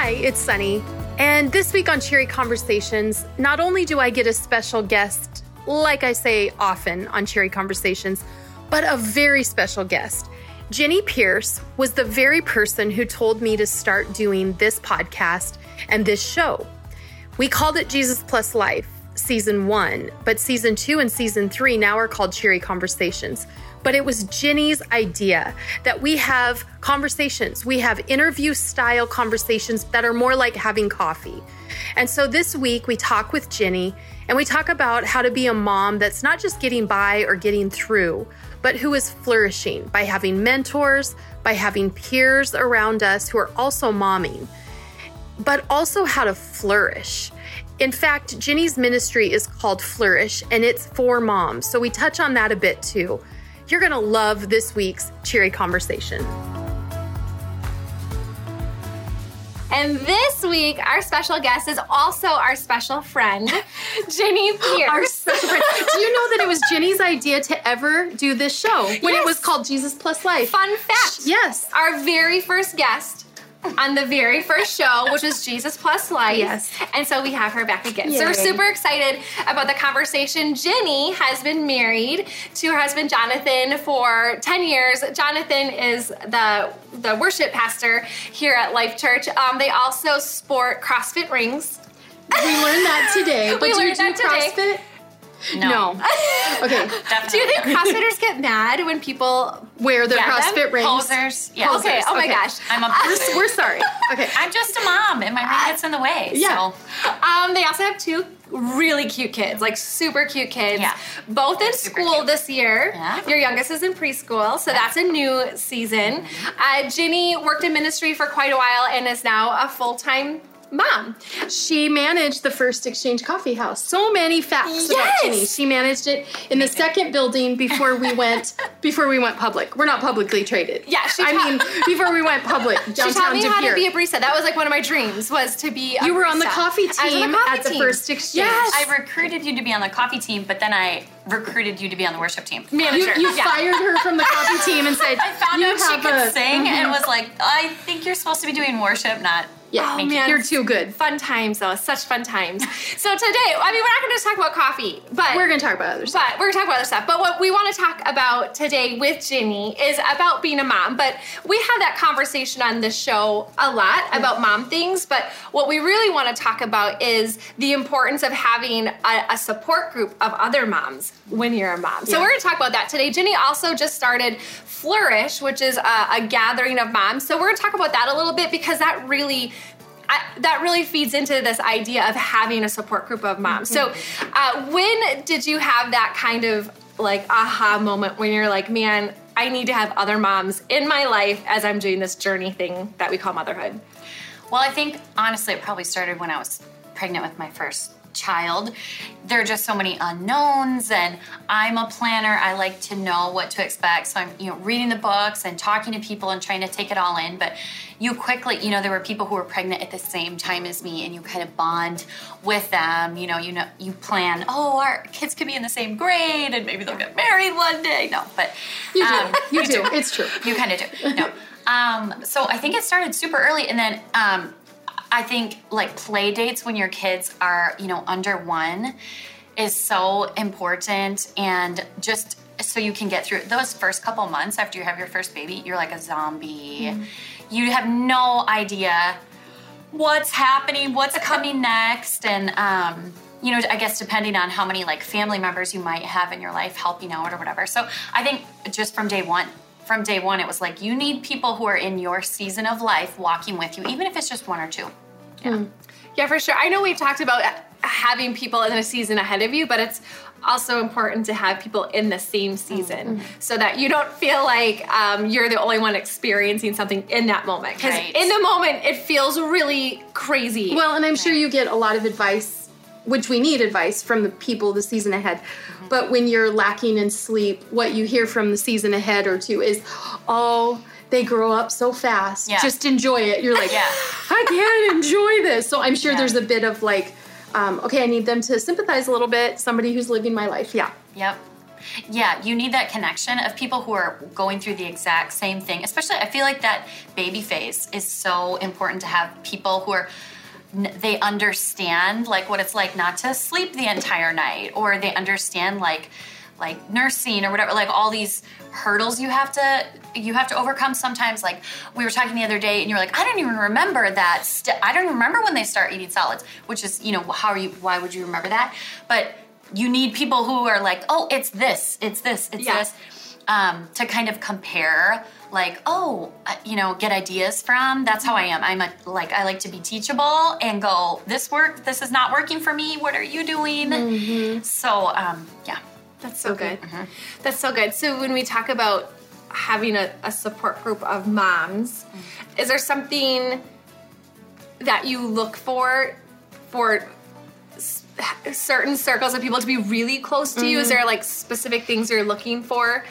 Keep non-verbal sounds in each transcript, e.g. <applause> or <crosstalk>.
Hi, it's Sunny. And this week on Cheery Conversations, not only do I get a special guest, like I say often on Cheery Conversations, but a very special guest. Jenny Pierce was the very person who told me to start doing this podcast and this show. We called it Jesus Plus Life, season one, but season two and season three now are called Cheery Conversations. But it was Jenny's idea that we have conversations, we have interview style conversations that are more like having coffee. And so this week we talk with Jenny and we talk about how to be a mom that's not just getting by or getting through, but who is flourishing by having mentors, by having peers around us who are also momming, but also how to flourish. In fact, Jenny's ministry is called Flourish and it's for moms. So we touch on that a bit too. You're going to love this week's cheery conversation. And this week, our special guest is also our special friend, <laughs> Jenny Pierce. Our special friend. Do you know that it was Jenny's idea to ever do this show when Yes. it was called Jesus Plus Life? Fun fact. Yes. Our very first guest on the very first show, which was Jesus Plus Life. Yes. And so we have her back again. So we're super excited about the conversation. Jenny has been married to her husband Jonathan for 10 years. Jonathan is the the worship pastor here at Life Church. Um, they also sport CrossFit rings. We learned that today. <laughs> But We do you do that today. CrossFit? No. <laughs> Okay. Definitely. Do you think CrossFitters get mad when people Wear their Yeah, CrossFit rings. Posers? Yes. Okay, oh my gosh. I'm a <laughs> We're, poser. we're sorry. Okay. <laughs> I'm just a mom, and my ring gets in the way. Yeah. So Um, they also have two really cute kids, like super cute kids. Yeah. Both in Super school cute. this year. Yeah. Your youngest is in preschool, so that's a new season. Uh, Jenny worked in ministry for quite a while and is now a full time mom. She managed the first Exchange Coffee House. So many facts about Yes! Jenny. She managed it in the second building before we went <laughs> before we went public. We're not publicly traded. Yeah, she I mean, before we went public Downtown <laughs> She taught me to how here. to be a barista. That was like one of my dreams was to be. A you were on the coffee I was on team coffee at the team. first exchange. Yes. I recruited you to be on the coffee team, but then I recruited you to be on the worship team. You, Manager. you Yeah. fired her from the coffee team and said, <laughs> I found you out she could a, sing and mm-hmm. was like, I think you're supposed to be doing worship, not. Yeah, Oh, man. you're too good. Fun times though, such fun times. <laughs> so today, I mean, we're not going to just talk about coffee, but We're going to talk about other stuff. But we're gonna talk about other stuff. But what we want to talk about today with Jenny is about being a mom. But we have that conversation on this show a lot about mom things. But what we really want to talk about is the importance of having a, a support group of other moms when you're a mom. So Yeah. we're gonna talk about that today. Jenny also just started Flourish, which is a, a gathering of moms. So we're gonna talk about that a little bit because that really I, that really feeds into this idea of having a support group of moms. So, uh, when did you have that kind of like aha moment when you're like, man, I need to have other moms in my life as I'm doing this journey thing that we call motherhood? Well, I think honestly, it probably started when I was pregnant with my first child. There are just so many unknowns, and I'm a planner. I like to know what to expect. So I'm, you know, reading the books and talking to people and trying to take it all in. But you quickly, you know, there were people who were pregnant at the same time as me, and you kind of bond with them. You know, you know, you plan. Oh, our kids could be in the same grade, and maybe they'll get married one day. No, but You do. um, you do. It's true. you kind of do. No. Um, so I think it started super early, and then um, I think like play dates when your kids are, you know, under one is so important, and just so you can get through those first couple months after you have your first baby, you're like a zombie. You have no idea what's happening, what's coming <laughs> next, and um, you know, I guess depending on how many like family members you might have in your life helping out or whatever. So I think just from day one, from day one, it was like you need people who are in your season of life walking with you, even if it's just one or two. Yeah. Hmm. Yeah, for sure. I know we've talked about uh, having people in a season ahead of you, but it's also important to have people in the same season mm-hmm. so that you don't feel like um, you're the only one experiencing something in that moment. Because Right. in the moment, it feels really crazy. Well, and I'm sure you get a lot of advice, which we need advice from the people the season ahead. But when you're lacking in sleep, what you hear from the season ahead or two is, oh, they grow up so fast. Yeah. Just enjoy it. You're like, Yeah. I can't enjoy this. So I'm sure Yeah. there's a bit of like, um, okay, I need them to sympathize a little bit. Somebody who's living my life. Yeah. Yep. Yeah, you need that connection of people who are going through the exact same thing. Especially, I feel like that baby phase is so important to have people who are they understand like what it's like not to sleep the entire night or they understand like like nursing or whatever like all these hurdles you have to you have to overcome sometimes like we were talking the other day and you're like i don't even remember that st- i don't even remember when they start eating solids which is you know how are you why would you remember that but you need people who are like oh it's this it's this it's Yeah. this um, to kind of compare like oh uh, you know get ideas from that's how i am i'm a like i like to be teachable and go this work this is not working for me what are you doing so um, yeah That's so good. Mm-hmm. That's so good. So when we talk about having a, a support group of moms, Mm-hmm. is there something that you look for for certain circles of people to be really close to Mm-hmm. you? Is there like specific things you're looking for?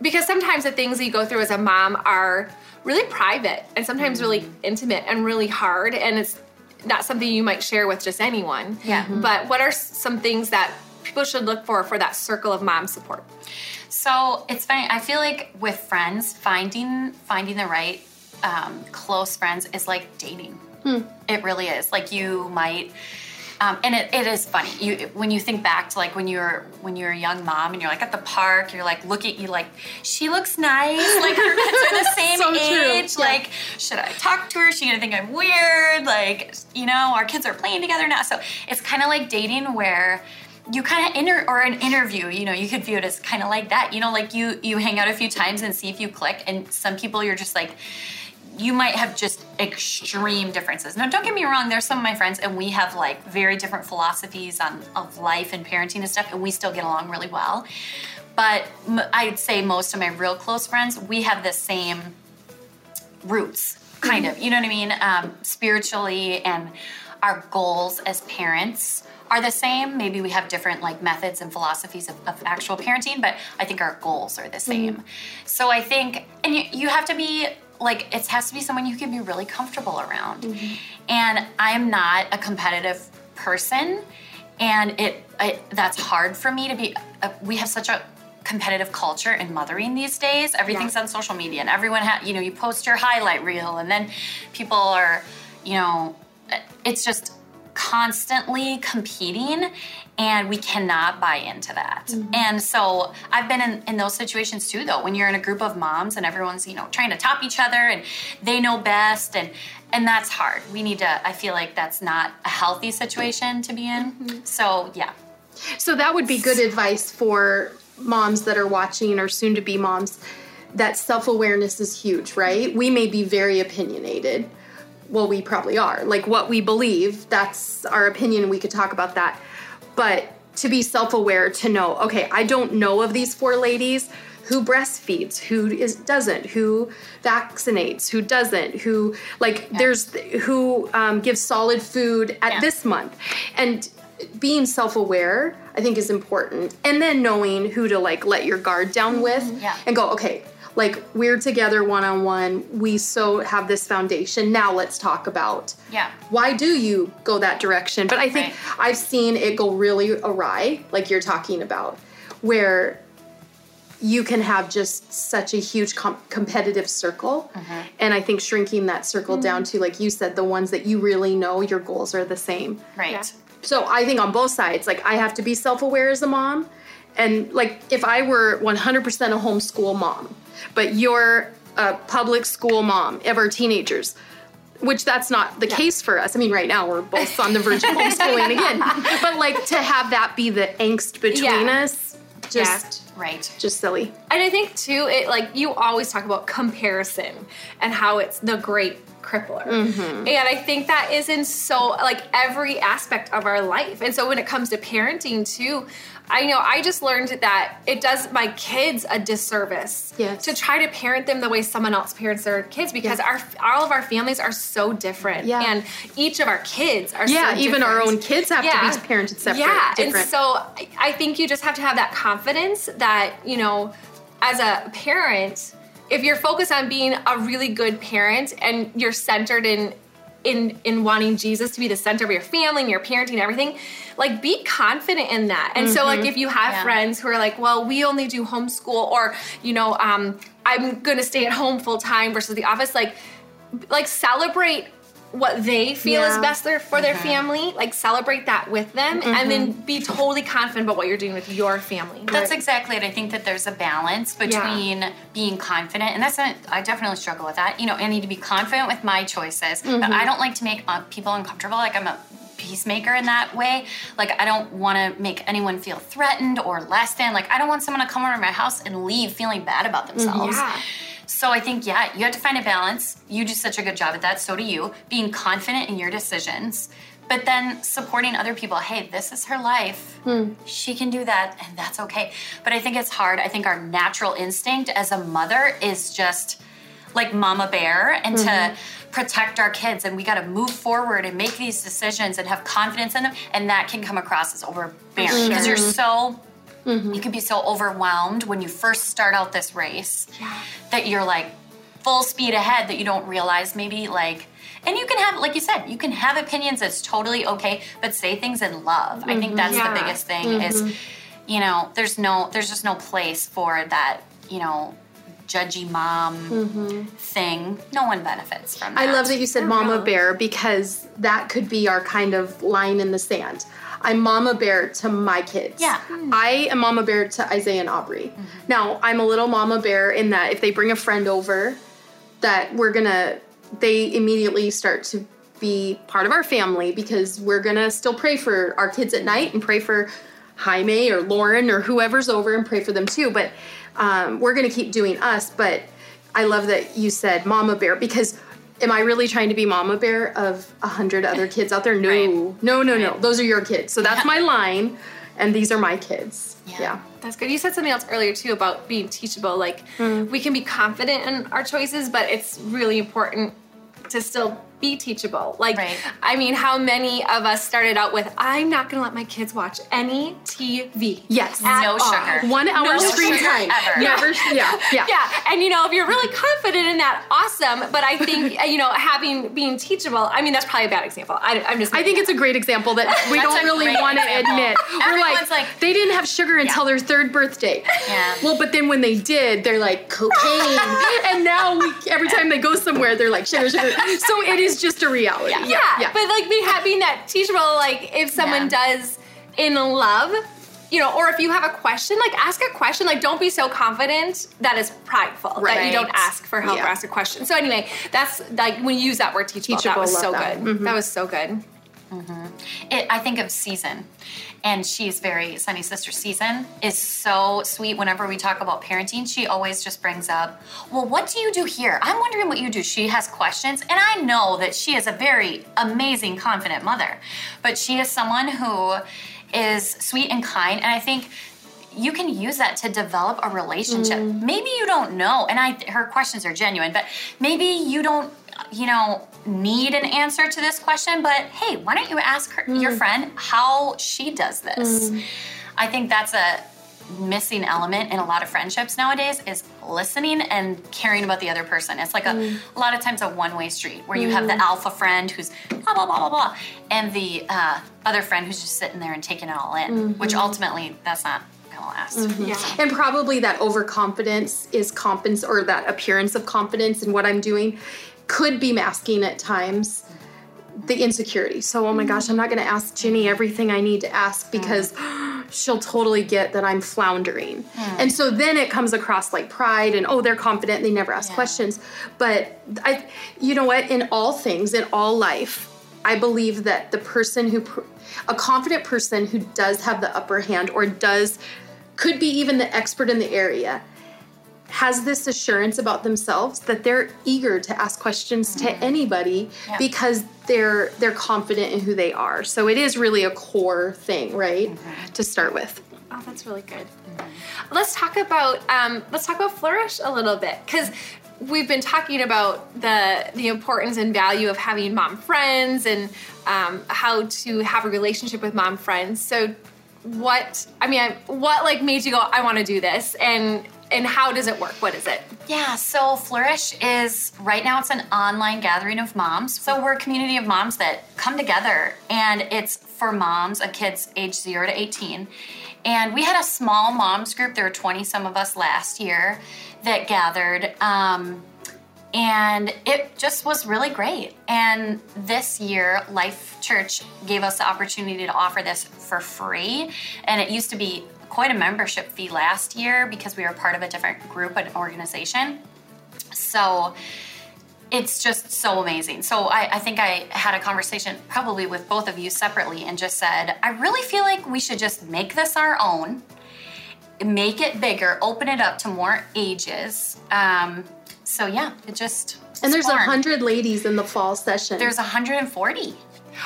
Because sometimes the things that you go through as a mom are really private and sometimes really Mm-hmm. intimate and really hard, and it's not something you might share with just anyone. Yeah. Mhm. But what are some things that people should look for for that circle of mom support? So it's funny. I feel like with friends, finding finding the right um, close friends is like dating. It really is. Like you might, um, and it, it is funny. You when you think back to like when you're when you're a young mom and you're like at the park, you're like look at you like she looks nice. Like her kids are the <laughs> same So age. Yeah. Like should I talk to her? Is she gonna think I'm weird? Like you know, our kids are playing together now. So it's kind of like dating where you kind of inter or an interview you know you could view it as kind of like that you know like you you hang out a few times and see if you click and some people you're just like you might have just extreme differences. Now don't get me wrong there's some of my friends and we have like very different philosophies on of life and parenting and stuff and we still get along really well. But m- i'd say most of my real close friends we have the same roots kind of. You know what i mean? Um, spiritually and our goals as parents are the same. Maybe we have different like methods and philosophies of, of actual parenting but i think our goals are the same. So i think and you, you have to be like it has to be someone you can be really comfortable around. And i'm not a competitive person and it, it that's hard for me to be uh, we have such a competitive culture in mothering these days. Everything's on social media and everyone ha- you know you post your highlight reel and then people are you know it's just constantly competing and we cannot buy into that mm-hmm. and so i've been in, in those situations too though when you're in a group of moms and everyone's you know trying to top each other and they know best and and that's hard we need to i feel like that's not a healthy situation to be in mm-hmm. so yeah So that would be good advice for moms that are watching or soon to be moms. That self awareness is huge, right? We may be very opinionated. Well, we probably are. Like what we believe, that's our opinion. We could talk about that. But to be self aware, to know, okay, I don't know of these four ladies who breastfeeds, who is doesn't, who vaccinates, who doesn't, who like there's who um, gives solid food at Yeah. this month, and being self-aware i think is important and then knowing who to like let your guard down with Yeah. and go okay like we're together one-on-one we so have this foundation now let's talk about Yeah. why do you go that direction but i think Right. i've seen it go really awry like you're talking about where you can have just such a huge com- competitive circle Mm-hmm. and i think shrinking that circle down to like you said the ones that you really know your goals are the same right Yeah. so I think on both sides, like I have to be self-aware as a mom, and like if I were 100% a homeschool mom, but you're a public school mom of our teenagers, which that's not the case for us. I mean, right now we're both on the verge of <laughs> homeschooling again, but like to have that be the angst between Yeah. us, just right just silly. And I think too, it like you always talk about comparison and how it's the great crippler. Mm-hmm. And I think that is in so like every aspect of our life. And so when it comes to parenting too, I know I just learned that it does my kids a disservice Yes. to try to parent them the way someone else parents their kids because Yeah. our all of our families are so different. Yeah. And each of our kids are Yeah, so even our own kids have to be parented separate. Yeah, different. and so I- I think you just have to have that confidence that you know, as a parent, if you're focused on being a really good parent and you're centered in in in wanting Jesus to be the center of your family and your parenting and everything, like be confident in that. And so like if you have Yeah. friends who are like, well, we only do homeschool or, you know, um, I'm gonna stay at home full time versus the office, like like celebrate what they feel is Yeah. best there for their family, like celebrate that with them and then be totally confident about what you're doing with your family. That's exactly it. I think that there's a balance between being confident, and that's not, I definitely struggle with that. You know, I need to be confident with my choices, but I don't like to make uh, people uncomfortable. Like I'm a peacemaker in that way. Like I don't want to make anyone feel threatened or less than. Like I don't want someone to come over to my house and leave feeling bad about mm-hmm. themselves. Yeah. So I think, yeah, you have to find a balance. You do such a good job at that. So do you. Being confident in your decisions, but then supporting other people. Hey, this is her life. Hmm. She can do that, and that's okay. But I think it's hard. I think our natural instinct as a mother is just like mama bear and to mm-hmm. Protect our kids and we got to move forward and make these decisions and have confidence in them and that can come across as overbearing. Because you're so mm-hmm. you can be so overwhelmed when you first start out this race that you're like full speed ahead that you don't realize maybe like and you can have like you said you can have opinions that's totally okay but say things in love. I think mm-hmm. that's Yeah. the biggest thing is mm-hmm. you know there's no there's just no place for that you know judgy mom mm-hmm. thing no one benefits from that I love that you said mama bear because that could be our kind of line in the sand. I'm mama bear to my kids. Yeah. Hmm. I am mama bear to Isaiah and Aubrey. Mm-hmm. Now, I'm a little mama bear in that if they bring a friend over, that we're gonna, they immediately start to be part of our family because we're gonna still pray for our kids at night and pray for Jaime or Lauren or whoever's over and pray for them too. But um, we're gonna keep doing us. But I love that you said mama bear because am I really trying to be mama bear of a hundred other <laughs> kids out there? No, Right. no, no, no. Right. Those are your kids. So that's my line, and these are my kids. Yeah. yeah. That's good. You said something else earlier too about being teachable. Like we can be confident in our choices, but it's really important to still be teachable. Like Right. I mean, how many of us started out with I'm not going to let my kids watch any TV. Yes. No all." sugar. One hour No screen time. ever. Never. Yeah. <laughs> Yeah. Yeah, and you know, if you're really confident in that, awesome. But I think <laughs> you know, having being teachable. I mean, that's probably a bad example. I, I'm just. I think it's a great example that <laughs> we don't really want to admit. We're like, like- they didn't have sugar until Yeah. their third birthday. Yeah. Well, but then when they did, they're like cocaine, and now we, every time they go somewhere, they're like sugar, sugar. So it is just a reality. yeah, yeah but like be having that teachable. Like if someone Yeah. does in love. You know, or if you have a question, like ask a question. Like, don't be so confident that is prideful that you don't ask for help or ask a question. So anyway, that's like when you use that word teachable. Teachable, that was so that. good. Mm-hmm. That was so good. Mm-hmm. it, I think of Season, and she's very Sunny Sister Season is so sweet. Whenever we talk about parenting, she always just brings up, "Well, what do you do here? I'm wondering what you do." She has questions, and I know that she is a very amazing, confident mother, but she is someone who is sweet and kind, and I think you can use that to develop a relationship. Mm. Maybe you don't know, and I her questions are genuine, but maybe you don't, you know, need an answer to this question. But hey, why don't you ask her, your mm. friend how she does this? Mm. I think that's a missing element in a lot of friendships nowadays is listening and caring about the other person. It's like a, mm. a lot of times a one-way street where you have the alpha friend who's blah blah blah blah blah, and the uh, other friend who's just sitting there and taking it all in. Mm-hmm. Which ultimately, that's not gonna last. Mm-hmm. Yeah. And probably that overconfidence is compens or that appearance of confidence in what I'm doing could be masking at times the insecurity. So, oh my mm. gosh, I'm not going to ask Jenny everything I need to ask mm. because <gasps> she'll totally get that I'm floundering. Mm. And so then it comes across like pride and oh, they're confident, they never ask Yeah. questions. But I you know what, in all things, in all life, I believe that the person who a confident person who does have the upper hand or does could be even the expert in the area has this assurance about themselves that they're eager to ask questions to anybody Yeah. because they're they're confident in who they are. So it is really a core thing, right? To start with. Oh, that's really good. Let's talk about um, let's talk about flourish a little bit because we've been talking about the the importance and value of having mom friends and um, how to have a relationship with mom friends. So, what I mean, I, what like made you go, I want to do this, and and how does it work? What is it? Yeah, so Flourish is right now it's an online gathering of moms. So we're a community of moms that come together and it's for moms of kids age 0 to 18. And we had a small moms group, there were 20 some of us last year that gathered. Um, and it just was really great. And this year, Life Church gave us the opportunity to offer this for free. And it used to be quite a membership fee last year because we were part of a different group and organization. So it's just so amazing. So I, I, think I had a conversation probably with both of you separately and just said, I really feel like we should just make this our own, make it bigger, open it up to more ages. Um, so yeah, it just and there's a hundred ladies in the fall session. There's 140.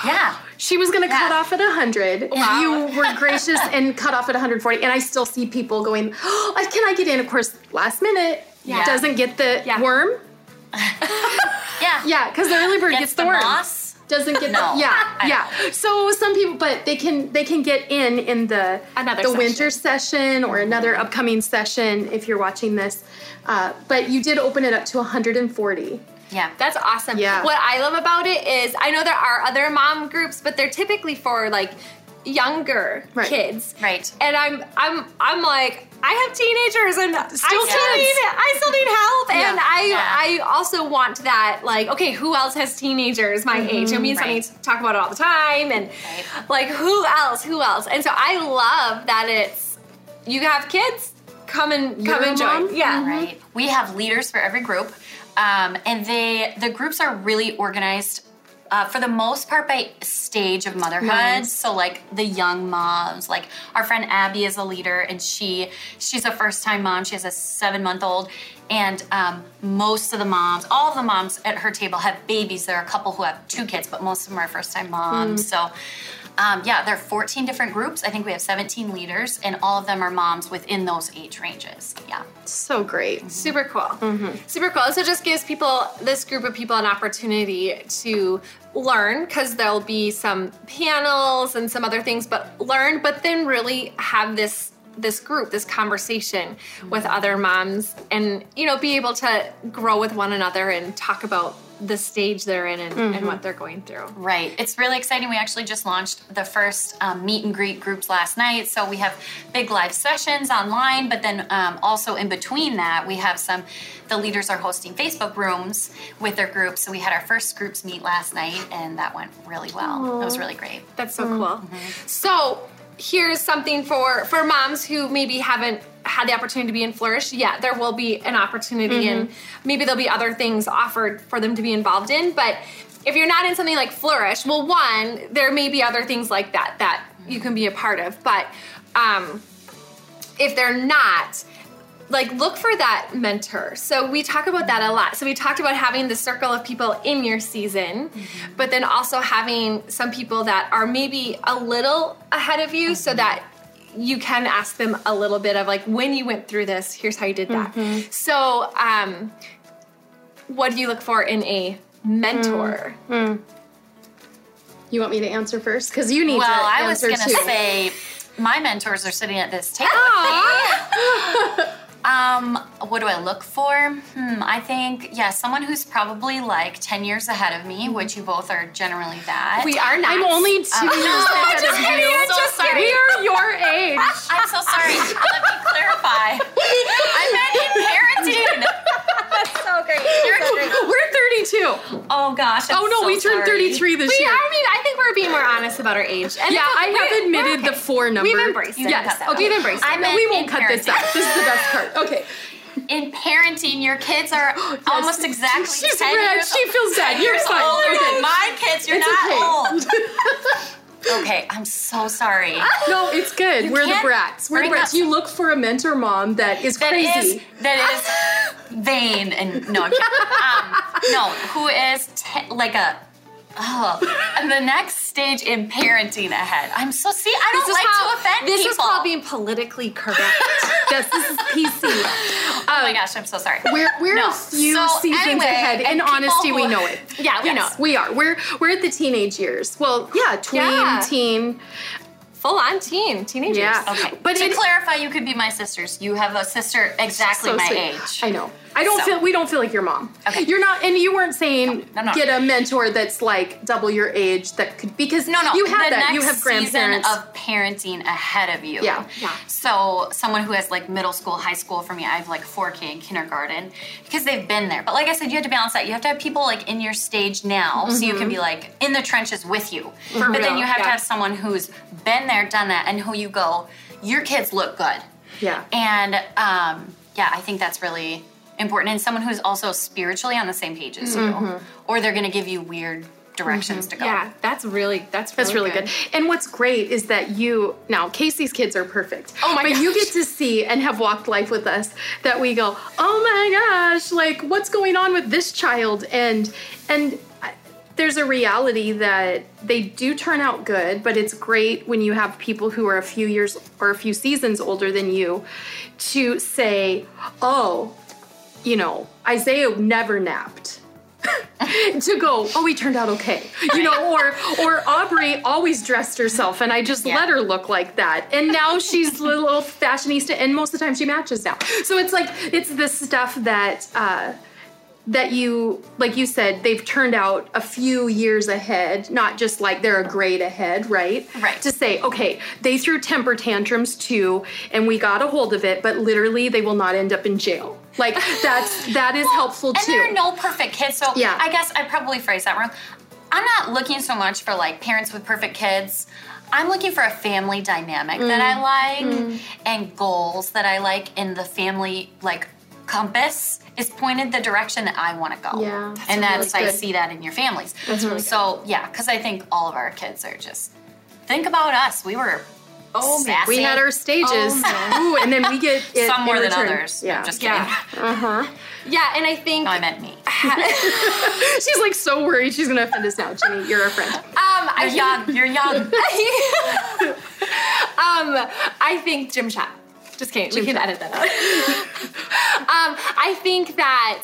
Yeah. She was going to yeah. cut off at 100. Wow. You were gracious and cut off at 140. And I still see people going, oh, can I get in? Of course, last minute yeah. doesn't get the yeah. worm. <laughs> yeah. Yeah, because the early bird gets, gets the, the worm. Moss. Doesn't get <laughs> no, the, yeah <laughs> yeah. So some people, but they can they can get in in the another the session. winter session or another upcoming session if you're watching this. Uh, but you did open it up to 140. Yeah, that's awesome. Yeah. What I love about it is I know there are other mom groups, but they're typically for like younger right. kids. Right. And I'm I'm I'm like I have teenagers and still I still need I still need help yeah. and I yeah. I also want that like okay who else has teenagers my mm-hmm. age? It means right. I need to talk about it all the time and right. like who else? Who else? And so I love that it's you have kids come and come and join. Yeah. Right. We have leaders for every group. Um, and they the groups are really organized uh, for the most part by stage of motherhood. Nice. So like the young moms, like our friend Abby is a leader, and she she's a first time mom. She has a seven month old, and um, most of the moms, all of the moms at her table have babies. There are a couple who have two kids, but most of them are first time moms. Mm. So um, yeah, there are 14 different groups. I think we have 17 leaders, and all of them are moms within those age ranges. Yeah. So great. Mm-hmm. Super cool. Mm-hmm. Super cool. So just gives people, this group of people, an opportunity to learn because there'll be some panels and some other things, but learn, but then really have this this group this conversation with other moms and you know be able to grow with one another and talk about the stage they're in and, mm-hmm. and, what they're going through. Right. It's really exciting. We actually just launched the first um, meet and greet groups last night. So we have big live sessions online, but then um, also in between that, we have some, the leaders are hosting Facebook rooms with their groups. So we had our first groups meet last night, and that went really well. Aww. It was really great. That's so mm-hmm. cool. Mm-hmm. So here's something for for moms who maybe haven't had the opportunity to be in Flourish, yeah, there will be an opportunity mm-hmm. and maybe there'll be other things offered for them to be involved in. But if you're not in something like Flourish, well, one, there may be other things like that that you can be a part of. But um, if they're not, like look for that mentor. So we talk about that a lot. So we talked about having the circle of people in your season, mm-hmm. but then also having some people that are maybe a little ahead of you mm-hmm. so that you can ask them a little bit of like when you went through this here's how you did that mm-hmm. so um, what do you look for in a mentor mm. Mm. you want me to answer first because you need well, to well i was gonna too. say my mentors are sitting at this table with me <laughs> Um, what do I look for? Hmm, I think, yeah, someone who's probably like 10 years ahead of me, which you both are generally that. We are not. I'm only two um, years <laughs> no, ahead of you. I'm so sorry. We are your age. <laughs> I'm so sorry. Let me clarify. <laughs> I meant in parenting. That's so great. We're 32. Oh gosh. I'm oh no, so we turned sorry. 33 this we, year. I mean, I think we're being more honest about our age. And yeah, I have admitted okay. the four number. We've embraced it. Yes. Okay, we've embraced it. No, we won't cut parenting. this out. This is the best part. <laughs> Okay in parenting, your kids are <gasps> yes. almost exactly She's 10 red. years She feels sad. You're fine. Old. Okay. My kids, you're it's not okay. old. <laughs> okay, I'm so sorry. No, it's good. You We're the brats. We're the brats. You look for a mentor mom that is that crazy. Is, that is vain and no, I'm kidding. <laughs> um, no, who is te- like a Oh, and the next stage in parenting ahead. I'm so see. I don't like how, to offend this people. This is called being politically correct. <laughs> yes, this is PC. oh um, my gosh, I'm so sorry. We're we're no. a few so seasons anyway, ahead. In honesty, we know it. Yeah, we yes, know. We are. We're we're at the teenage years. Well, yeah, tween, yeah. teen. full on teen, teenagers. Yeah. Okay. But But to it- clarify, you could be my sisters. You have a sister exactly So my sweet. age. I know. I don't So- feel we don't feel like your mom. Okay. You're not and you weren't saying No, no. get a mentor that's like double your age that could because No, no. you have the that. Next you have grandparents. of parenting ahead of you. Yeah, yeah. So someone who has like middle school, high school for me, I have like 4K in kindergarten because they've been there. But like I said, you have to balance that. You have to have people like in your stage now, so you can be like in the trenches with you. but then you have yeah. to have someone who's been there, done that, and who you go, your kids look good. yeah. And um, yeah, I think that's really important. And someone who's also spiritually on the same page as Mm-hmm. you, or they're going to give you weird directions to go. Yeah, that's really that's That's really good. And what's great is that you now Casey's kids are perfect. Oh my But you gosh. get to see and have walked life with us that we go, "Oh my gosh, like what's going on with this child?" And and there's a reality that they do turn out good, but it's great when you have people who are a few years or a few seasons older than you to say, "Oh, you know, Isaiah never napped." <laughs> to go, oh, he turned out okay, you know, or or Aubrey always dressed herself, and I just Yeah. let her look like that, and now she's a <laughs> little fashionista, and most of the time she matches now. So it's like it's this stuff that uh, that you, like you said, they've turned out a few years ahead, not just like they're a grade ahead, right? Right. To say, okay, they threw temper tantrums too, and we got a hold of it, but literally they will not end up in jail. Like that's that is helpful too. And there are no perfect kids, so Yeah. I guess I probably phrased that wrong. I'm not looking so much for like parents with perfect kids. I'm looking for a family dynamic that Mm. I like and goals that I like in the family like compass is pointed the direction that I want to go. Yeah, that's and that's really I see that in your families. That's really good. so yeah, because I think all of our kids are just think about us. We were Oh, man. we had our stages, Ooh, and then we get it <laughs> some more than return. others. Yeah, I'm just kidding. Yeah. <laughs> Yeah, and I think No, I meant me. <laughs> she's like so worried she's gonna offend us now. Jenny, you're a friend. um I You're young. You're young. um, I think gym chat. Just kidding. we can chat. edit that out. um, I think that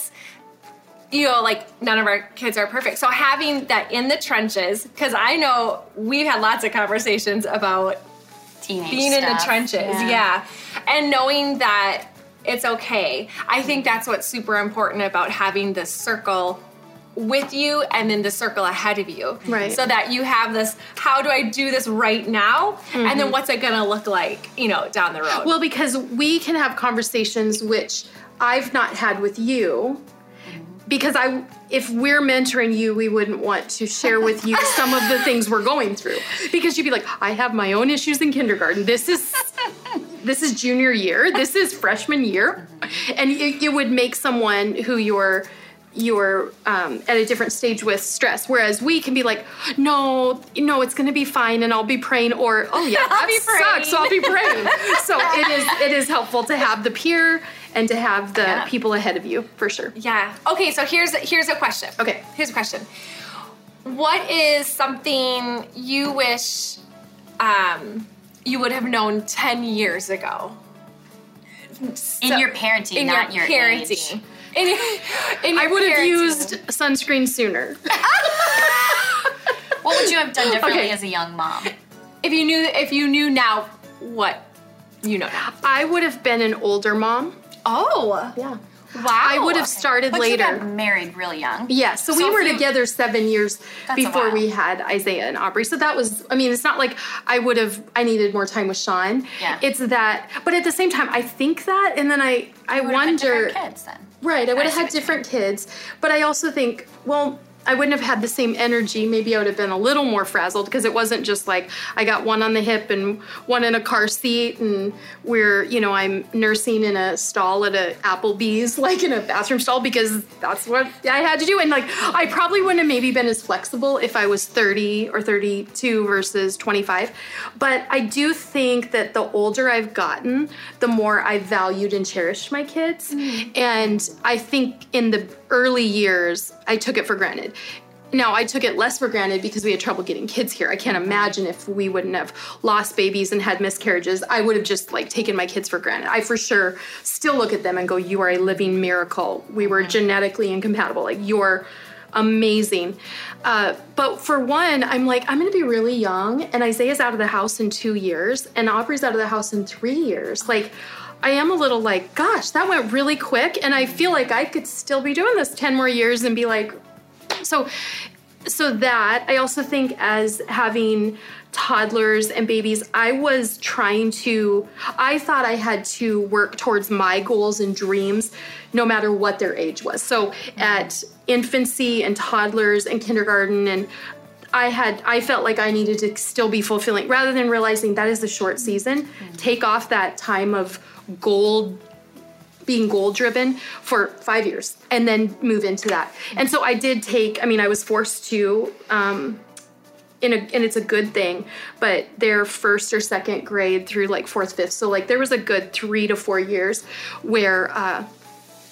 you know, like none of our kids are perfect. So having that in the trenches, because I know we've had lots of conversations about Teenage being in the trenches, yeah. and knowing that it's okay. I think that's what's super important about having this circle with you and then the circle ahead of you. Right. So that you have this how do I do this right now? And then mm-hmm. what's it going to look like, you know, down the road? Well, because we can have conversations which I've not had with you. Because I, if we're mentoring you, we wouldn't want to share with you <laughs> some of the things we're going through. Because you'd be like, I have my own issues in kindergarten. This is, this is junior year. This is freshman year, and it, it would make someone who you're, you're um, at a different stage with stress. Whereas we can be like, no, no, it's going to be fine, and I'll be praying. Or oh yeah, <laughs> that be sucks. So I'll be praying. so it is, it is helpful to have the peer and to have the Yeah. people ahead of you for sure. Yeah. Okay, so here's here's a question. Okay. Here's a question. What is something you wish um, you would have known 10 years ago? in your parenting, in not your, parenting. age. In your, in your I would have used sunscreen sooner. <laughs> What would you have done differently Okay. as a young mom? if you knew if you knew now what you know now. I would have been an older mom. Oh. Yeah. Wow. I would have started But later. you got married really young. Yeah, so, we were you- together seven years before we had Isaiah and Aubrey. So that was, I mean, it's not like I would have, I needed more time with Sean. Yeah. It's that, but at the same time, I think that, and then I, I You would have been wonder. different kids then. Right, I would I have had different kids, but I also think, well, I wouldn't have had the same energy. Maybe I would have been a little more frazzled because it wasn't just like I got one on the hip and one in a car seat, and we're, you know, I'm nursing in a stall at a Applebee's, <laughs> like in a bathroom stall, because that's what I had to do. And like, I probably wouldn't have maybe been as flexible if I was 30 or 32 versus 25. But I do think that the older I've gotten, the more I valued and cherished my kids. Mm. And I think in the early years, I took it for granted. Now, I took it less for granted because we had trouble getting kids here. I can't imagine if we wouldn't have lost babies and had miscarriages. I would have just like taken my kids for granted. I for sure still look at them and go, You are a living miracle. We were genetically incompatible. Like, you're amazing. Uh, but for one, I'm like, I'm going to be really young, and Isaiah's out of the house in two years, and Aubrey's out of the house in three years. Like, I am a little like, gosh, that went really quick, and I feel like I could still be doing this 10 more years and be like, so so that I also think as having toddlers and babies, I was trying to, I thought I had to work towards my goals and dreams no matter what their age was. So at infancy and toddlers and kindergarten and I had I felt like I needed to still be fulfilling rather than realizing that is a short season. Mm-hmm. Take off that time of goal being goal driven for five years and then move into that. And so I did take, I mean, I was forced to, um, in a, and it's a good thing, but their first or second grade through like fourth, fifth. So like there was a good three to four years where uh,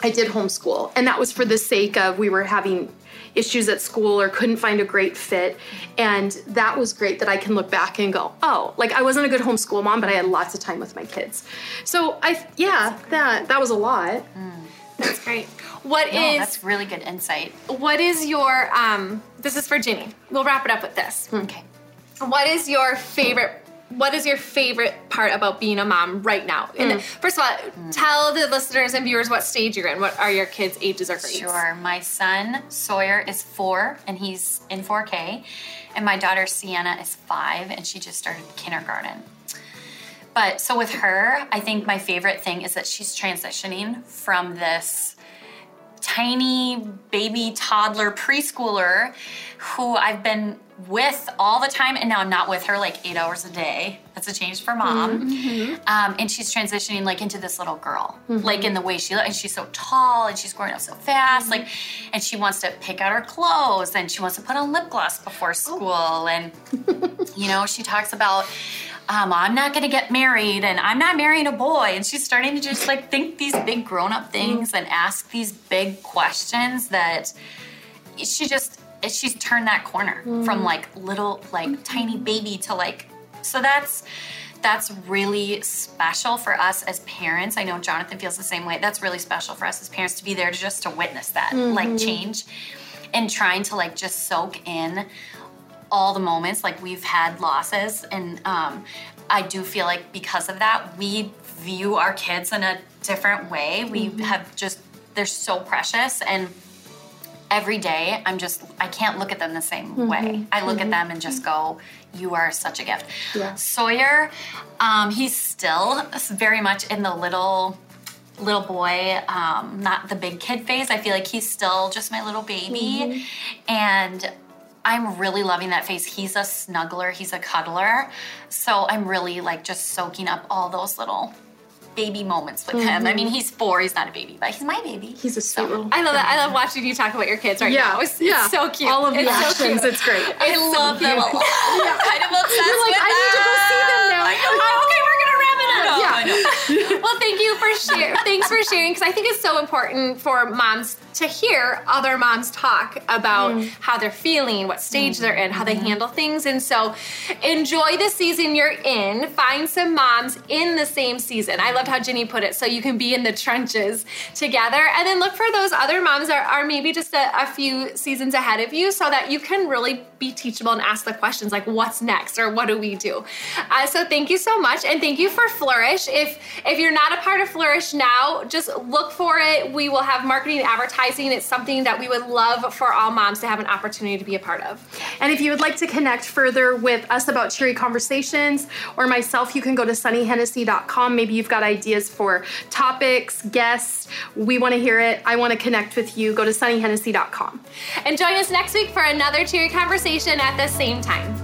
I did homeschool, and that was for the sake of we were having issues at school or couldn't find a great fit. And that was great that I can look back and go, oh, like I wasn't a good homeschool mom, but I had lots of time with my kids. So I, yeah, that that was a lot. Mm. That's great. What no, is? That's really good insight. What is your? Um, this is for Jenny. We'll wrap it up with this. Okay. What is your favorite what is your favorite part about being a mom right now? Mm. first of all, mm. tell the listeners and viewers what stage you're in. What are your kids' ages or grades? Sure. My son Sawyer is four, and he's in 4K, and my daughter Sienna is five, and she just started kindergarten. But so with her, I think my favorite thing is that she's transitioning from this tiny baby toddler preschooler who I've been with all the time and now I'm not with her like eight hours a day. That's a change for mom. Mm-hmm. Um, and she's transitioning like into this little girl, mm-hmm. like in the way she looks and she's so tall and she's growing up so fast, mm-hmm. like, and she wants to pick out her clothes and she wants to put on lip gloss before oh. school oh. and you know she talks about um, I'm not going to get married and I'm not marrying a boy. And she's starting to just like think these big grown up things and ask these big questions that she just, she's turned that corner mm. from like little, like mm-hmm. tiny baby to like, so that's, that's really special for us as parents. I know Jonathan feels the same way. That's really special for us as parents to be there to just to witness that mm-hmm. like change and trying to like just soak in all the moments. Like we've had losses, and um, I do feel like because of that, we view our kids in a different way. We mm-hmm. have just they're so precious and every day i'm just i can't look at them the same mm-hmm. way i look mm-hmm. at them and just go you are such a gift yeah. sawyer um, he's still very much in the little little boy um, not the big kid phase i feel like he's still just my little baby mm-hmm. and I'm really loving that face. He's a snuggler, he's a cuddler. So I'm really like just soaking up all those little baby moments with mm-hmm. him. I mm-hmm. mean, he's four, he's not a baby, but he's my baby. He's a sweet so, I love that. I love watching you talk about your kids right yeah. now. It's, yeah. it's so cute. All of the it's actions, so it's great. I it's love so them a lot. <laughs> yeah. kind of obsessed You're like, with I need to go see them now. I know. okay, we're gonna wrap it up. Yeah. <laughs> well, thank you for sharing. Thanks for sharing because I think it's so important for moms to hear other moms talk about mm. how they're feeling, what stage mm. they're in, how they mm-hmm. handle things. And so enjoy the season you're in. Find some moms in the same season. I loved how Jenny put it. So you can be in the trenches together. And then look for those other moms that are maybe just a, a few seasons ahead of you so that you can really be teachable and ask the questions like, what's next or what do we do? Uh, so thank you so much. And thank you for Flourish. If, if you're not a part of Flourish now, just look for it. We will have marketing advertising advertising. It's something that we would love for all moms to have an opportunity to be a part of. And if you would like to connect further with us about Cheery Conversations or myself, you can go to sunnyhennessy.com. Maybe you've got ideas for topics, guests. We want to hear it. I want to connect with you. Go to sunnyhennessy.com. And join us next week for another Cheery Conversation at the same time.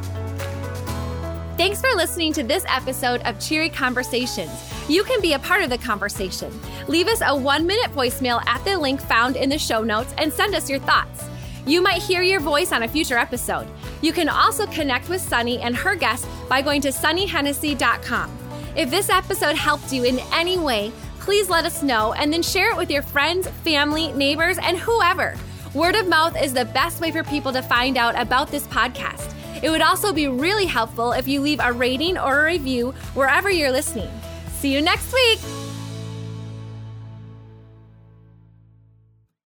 Thanks for listening to this episode of Cheery Conversations. You can be a part of the conversation. Leave us a one minute voicemail at the link found in the show notes and send us your thoughts. You might hear your voice on a future episode. You can also connect with Sunny and her guests by going to sunnyhennessy.com. If this episode helped you in any way, please let us know and then share it with your friends, family, neighbors, and whoever. Word of mouth is the best way for people to find out about this podcast. It would also be really helpful if you leave a rating or a review wherever you're listening. See you next week.